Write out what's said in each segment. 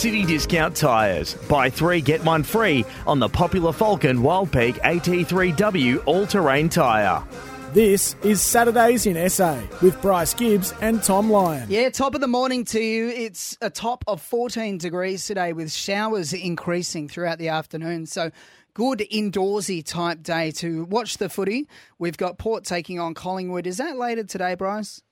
City Discount Tyres. Buy three, get one free on the popular Falcon Wildpeak AT3W all terrain tyre. This is Saturdays in SA with Bryce Gibbs and Tom Lyon. Yeah, top of the morning to you. It's a top of 14 degrees today with showers increasing throughout the afternoon. So, good indoorsy type day to watch the footy. We've got Port taking on Collingwood. Is that later today, Bryce?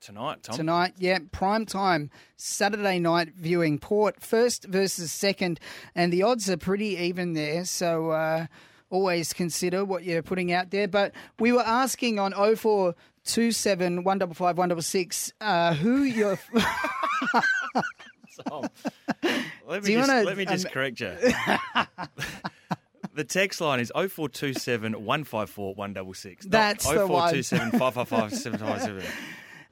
Tonight, Tom. Tonight, yeah, prime time, Saturday night viewing. Port first versus second, and the odds are pretty even there. So, uh, always consider what you're putting out there. But we were asking on 0427 155 166 uh, who you're. Tom, let Do me you just, wanna, let me just um, correct you. the text line is 0427 154 166. That's the one. 0427 555 757.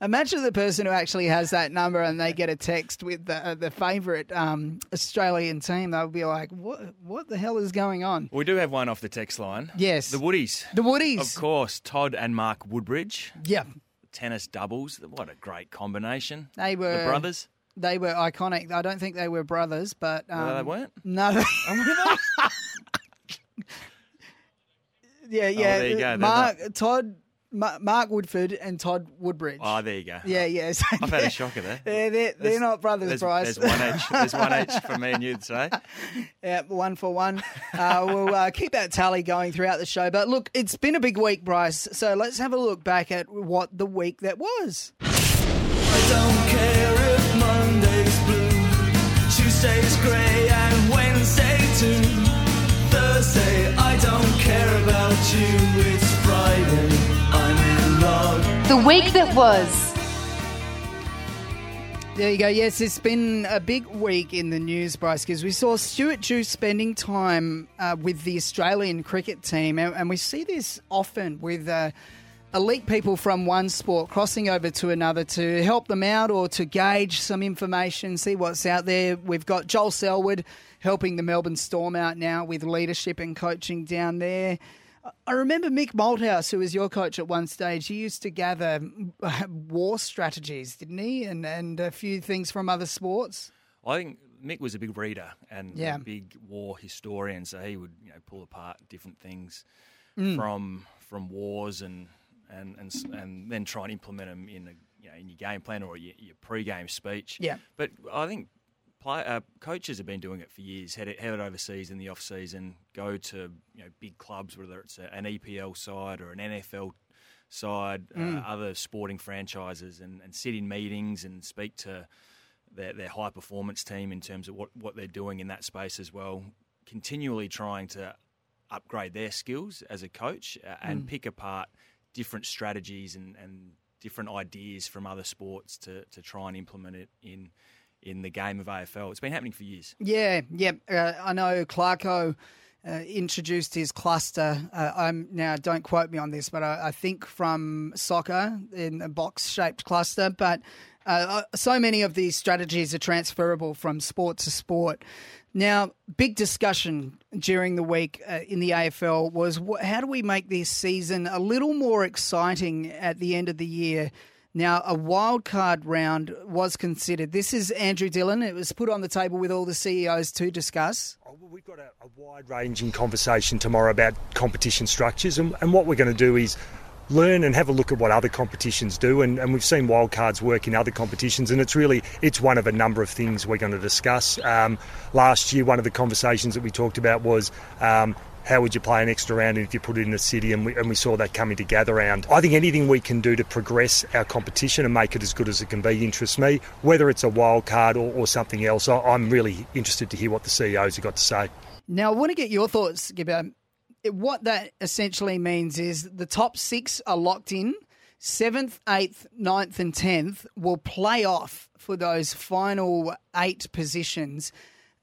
Imagine the person who actually has that number and they get a text with the, uh, the favourite um, Australian team. They'll be like, what, what the hell is going on? We do have one off the text line. Yes. The Woodies. The Woodies. Of course, Todd and Mark Woodbridge. Yeah. Tennis doubles. What a great combination. They were The brothers. They were iconic. I don't think they were brothers, but um, No, they weren't? No. yeah, yeah. Oh, there you go. They're Mark Todd, Ma- Mark Woodforde, and Todd Woodbridge. Oh, there you go. Yeah, yeah. So I've had a shocker there. They're, they're, they're not brothers, there's, Bryce. There's one H. There's one each for me and you today. Yeah, one for one. Uh, we'll uh, keep that tally going throughout the show. But look, it's been a big week, Bryce. So let's have a look back at what the week that was. I don't care if Monday's blue, Tuesday's grey, week that was. There you go. Yes, it's been a big week in the news, Bryce, because we saw Stuart Dew spending time uh, with the Australian cricket team, and, and we see this often with. Uh, Elite people from one sport crossing over to another to help them out or to gauge some information, see what's out there. We've got Joel Selwood helping the Melbourne Storm out now with leadership and coaching down there. I remember Mick Malthouse, who was your coach at one stage. He used to gather war strategies, didn't he? And and a few things from other sports. I think Mick was a big reader and Yeah. a big war historian, so he would you know pull apart different things Mm. from from wars and and and and then try and implement them in a, you know in your game plan or your, your pre-game speech. Yeah. but I think. Play, uh, coaches have been doing it for years. Head, head overseas in the off season, go to you know big clubs, whether it's a, an EPL side or an NFL side, Mm. uh, other sporting franchises, and, and sit in meetings and speak to their, their high performance team in terms of what, what they're doing in that space as well. Continually trying to upgrade their skills as a coach uh, and Mm. pick apart different strategies and, and different ideas from other sports to, to try and implement it in in the game of AFL. It's been happening for years. Yeah, yeah. Uh, I know Clarko uh, introduced his cluster. Uh, I'm now don't quote me on this, but I, I think from soccer in a box-shaped cluster. But uh, so many of these strategies are transferable from sport to sport. Now, big discussion during the week uh, in the AFL was wh- how do we make this season a little more exciting at the end of the year? Now, a wild card round was considered. This is Andrew Dillon. It was put on the table with all the CEOs to discuss. We've got a, a wide ranging conversation tomorrow about competition structures, and, and what we're going to do is learn and have a look at what other competitions do and, and we've seen wildcards work in other competitions and it's really it's one of a number of things we're going to discuss um, last year one of the conversations that we talked about was um, how would you play an extra round if you put it in the city and we, and we saw that coming together round. I think anything we can do to progress our competition and make it as good as it can be interests me whether it's a wild card or, or something else I, I'm really interested to hear what the CEOs have got to say Now, I want to get your thoughts, Gibber. Um, what that essentially means is the top six are locked in. seventh, eighth, ninth, and tenth will play off for those final eight positions.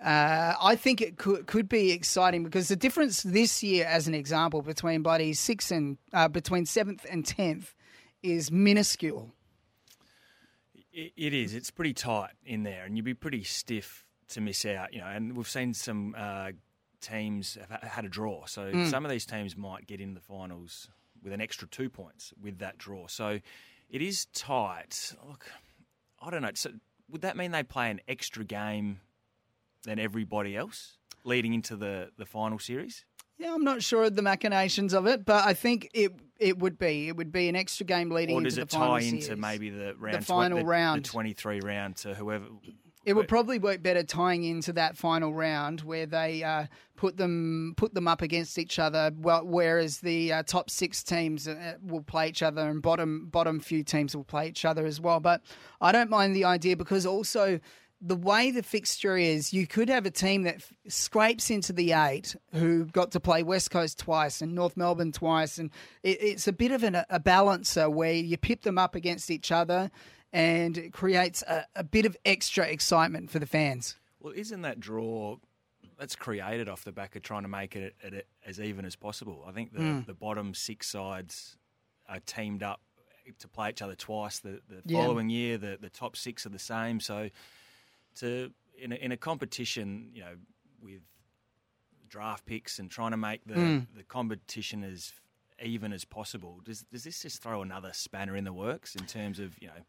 Uh, I think it could could be exciting because the difference this year, as an example, between bloody six and uh, between seventh and tenth is minuscule. It, it is. It's pretty tight in there, and you'd be pretty stiff to miss out. You know, and we've seen some uh, teams have had a draw, so Mm. some of these teams might get in the finals with an extra two points with that draw. So it is tight. Look, I don't know. So would that mean they play an extra game than everybody else leading into the the final series? Yeah, I'm not sure of the machinations of it, but I think it it would be it would be an extra game leading Or into does the it final tie into series. maybe the round the final the, round. the 23 round to whoever? It would probably work better tying into that final round where they uh, put them put them up against each other. Well, whereas the uh, top six teams uh, will play each other, and bottom bottom few teams will play each other as well. But I don't mind the idea because also the way the fixture is, you could have a team that f- scrapes into the eight who got to play West Coast twice and North Melbourne twice, and it, it's a bit of an, a balancer where you pip them up against each other, and it creates a, a bit of extra excitement for the fans. Well, isn't that draw that's created off the back of trying to make it, it as even as possible? I think the, Mm. the bottom six sides are teamed up to play each other twice the, the Yeah. following year. The, the top six are the same. So, to in a, in a competition, you know, with draft picks and trying to make the, Mm. the competition as even as possible, does does this just throw another spanner in the works in terms of you know?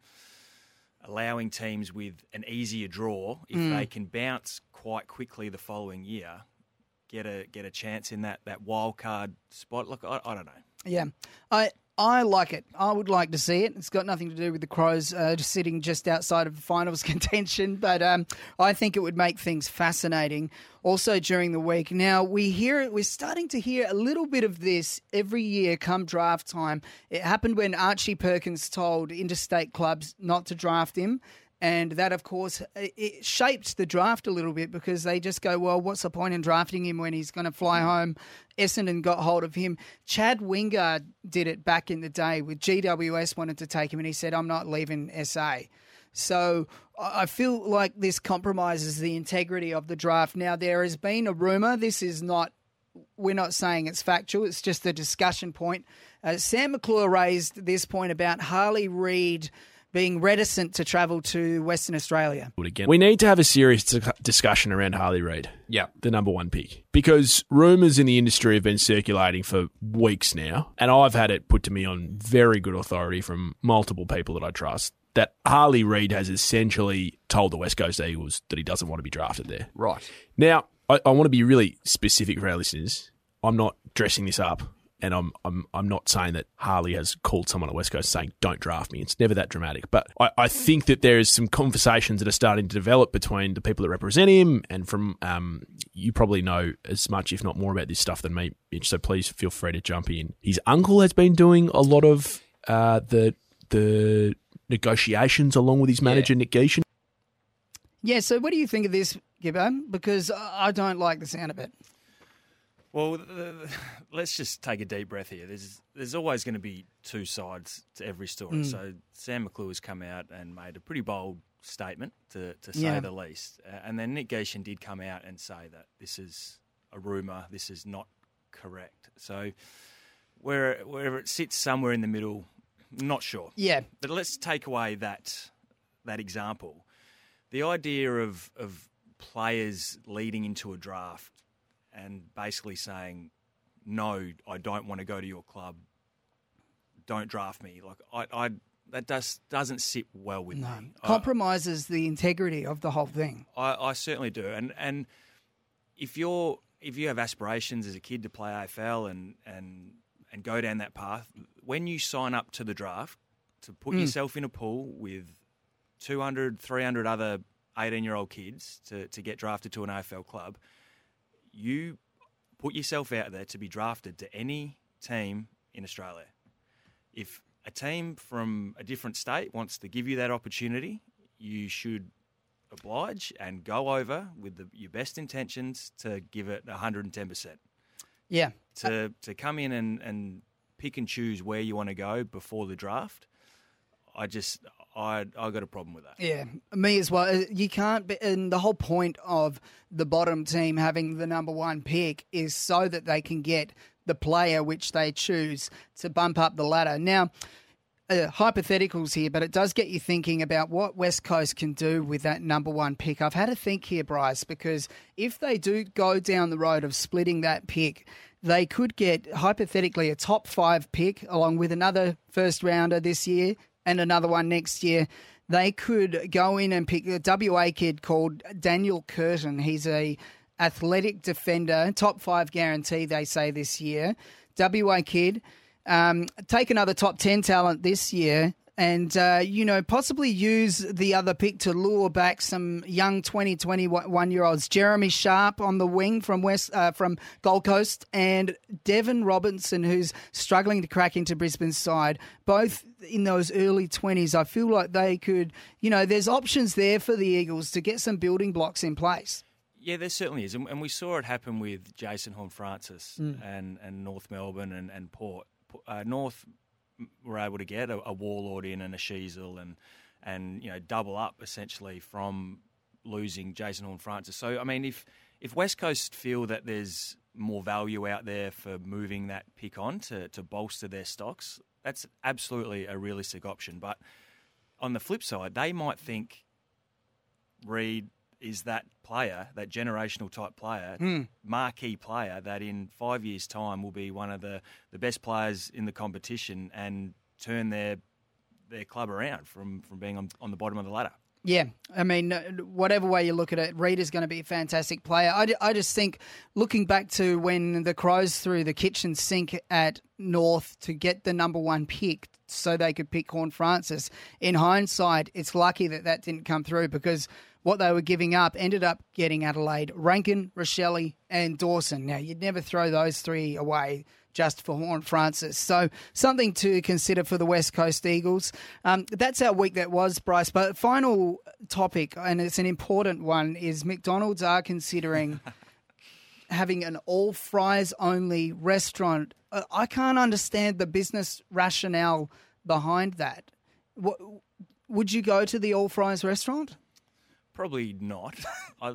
allowing teams with an easier draw if Mm. they can bounce quite quickly the following year, get a get a chance in that that wild card spot. Look, I, I don't know. Yeah, I I like it. I would like to see it. It's got nothing to do with the Crows uh, just sitting just outside of finals contention, but um, I think it would make things fascinating. Also during the week, now we hear it. We're starting to hear a little bit of this every year come draft time. It happened when Archie Perkins told interstate clubs not to draft him. And that, of course, it- shaped the draft a little bit because they just go, well, what's the point in drafting him when he's going to fly home? Essendon got hold of him. Chad Wingard did it back in the day with GWS wanted to take him, and he said, I'm not leaving SA. So I I feel like this compromises the integrity of the draft. Now, there has been a rumour. This is not we're not saying it's factual, it's just a discussion point. Uh, Sam McClure raised this point about Harley Reid being reticent to travel to Western Australia. again. We need to have a serious discussion around Harley Reid. Yeah. The number one pick. Because rumours in the industry have been circulating for weeks now, and I've had it put to me on very good authority from multiple people that I trust that Harley Reid has essentially told the West Coast Eagles that he doesn't want to be drafted there. Right. Now, I, I want to be really specific for our listeners. I'm not dressing this up, and I'm I'm I'm not saying that Harley has called someone at West Coast saying don't draft me. It's never that dramatic. But I, I think that there is some conversations that are starting to develop between the people that represent him and from um you probably know as much, if not more, about this stuff than me. Mitch, So please feel free to jump in. His uncle has been doing a lot of uh, the the negotiations along with his manager Nick Geishan. Yeah, so what do you think of this, Gibbo? Because I don't like the sound of it. Well, let's just take a deep breath here. There's there's always going to be two sides to every story. Mm. So Sam McClure has come out and made a pretty bold statement, to, to say Yeah. the least. Uh, and then Nick Geishan did come out and say that this is a rumour, this is not correct. So where where it sits somewhere in the middle, not sure. Yeah. But let's take away that that example. The idea of of players leading into a draft and basically saying, "No, I don't want to go to your club. Don't draft me." Like I, I that does doesn't sit well with No. me. I- Compromises the integrity of the whole thing. I, I certainly do, and and if you're if you have aspirations as a kid to play AFL and and and go down that path, when you sign up to the draft to put Mm. yourself in a pool with 200, 300 other 18 year old kids to, to get drafted to an AFL club, you put yourself out there to be drafted to any team in Australia. If a team from a different state wants to give you that opportunity, you should oblige and go over with the, your best intentions to give it 110%. Yeah. To, to come in and, and pick and choose where you want to go before the draft, I just I I got a problem with that. Yeah, me as well. Uh, You can't, be, and the whole point of the bottom team having the number one pick is so that they can get the player which they choose to bump up the ladder. Now, uh, hypotheticals here, but it does get you thinking about what West Coast can do with that number one pick. I've had to think here, Bryce, because if they do go down the road of splitting that pick, they could get hypothetically a top five pick along with another first rounder this year and another one next year. They could go in and pick a WA kid called Daniel Curtin. He's a athletic defender, top five guarantee, they say this year. WA kid um, take another top 10 talent this year and, uh, you know, possibly use the other pick to lure back some young 20, 21 year olds. Jeremy Sharp on the wing from West, uh, from Gold Coast and Deven Robertson, who's struggling to crack into Brisbane's side. Both in those early 20s, I feel like they could, you know, there's options there for the Eagles to get some building blocks in place. Yeah, there certainly is, and, and we saw it happen with Jason Horne-Francis and, and North Melbourne and, and Port. Uh, North were able to get a, a Wardlaw in and a Sheezel and and you know double up essentially from losing Jason Horne-Francis. So I mean, if if West Coast feel that there's more value out there for moving that pick on to, to bolster their stocks, that's absolutely a realistic option. But on the flip side, they might think Reid is that player, that generational type player, marquee player that in five years' time will be one of the, the best players in the competition and turn their their club around from, from being on, on the bottom of the ladder. Yeah, I mean, uh, whatever way you look at it, Reid is going to be a fantastic player. I, I just think, looking back to when the Crows threw the kitchen sink at North to get the number one pick so they could pick Horne-Francis, in hindsight, it's lucky that that didn't come through because what they were giving up ended up getting Adelaide, Rankine, Rachele, and Dawson. Now, you'd never throw those three away just for Horne-Francis. So something to consider for the West Coast Eagles. Um, that's our week that was, Bryce. But final topic, and it's an important one, is McDonald's are considering having an all fries only restaurant. Uh, I can't understand the business rationale behind that. What, would you go to the all fries restaurant? Probably not. I,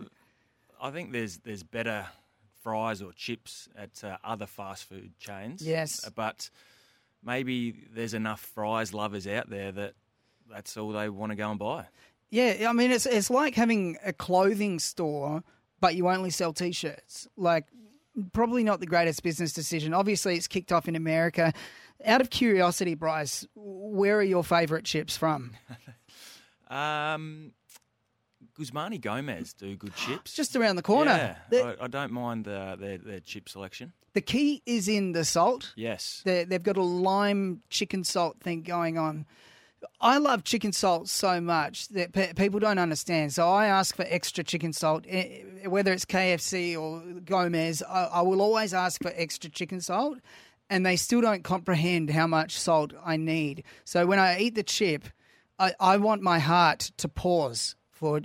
I think there's there's better fries or chips at uh, other fast food chains. Yes. Uh, but maybe there's enough fries lovers out there that that's all they want to go and buy. Yeah, I mean it's it's like having a clothing store, but you only sell t-shirts. Like probably not the greatest business decision. Obviously, it's kicked off in America. Out of curiosity, Bryce, where are your favourite chips from? Um, Guzman y Gomez do good chips. Just around the corner. Yeah, I, I don't mind the, their their chip selection. the key is in the salt. Yes. They they've got a lime chicken salt thing going on. I love chicken salt so much that pe- people don't understand. So I ask for extra chicken salt, Eh, whether it's KFC or Gomez. I, I will always ask for extra chicken salt, and they still don't comprehend how much salt I need. So when I eat the chip, I, I want my heart to pause for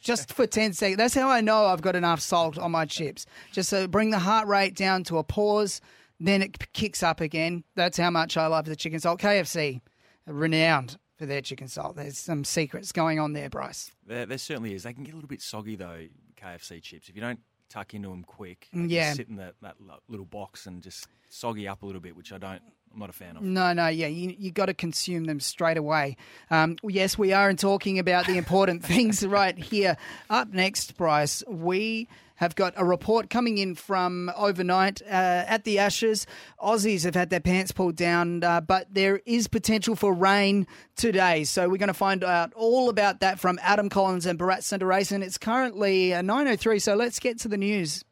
just for 10 seconds. That's how I know I've got enough salt on my chips. Just to bring the heart rate down to a pause, then it kicks up again. That's how much I love the chicken salt. KFC, renowned for their chicken salt. There's some secrets going on there, Bryce. There, there certainly is. They can get a little bit soggy though. KFC chips. If you don't tuck into them quick, yeah. sit in that, that little box and just soggy up a little bit, which I don't. I'm not a fan of. No, no, yeah, you you got to consume them straight away. Um, yes, we are and talking about the important things right here. Up next, Bryce, we have got a report coming in from overnight uh, at the Ashes. Aussies have had their pants pulled down, uh, but there is potential for rain today. So we're going to find out all about that from Adam Collins and Bharat Sundaresan. It's currently uh, 9.03, so let's get to the news.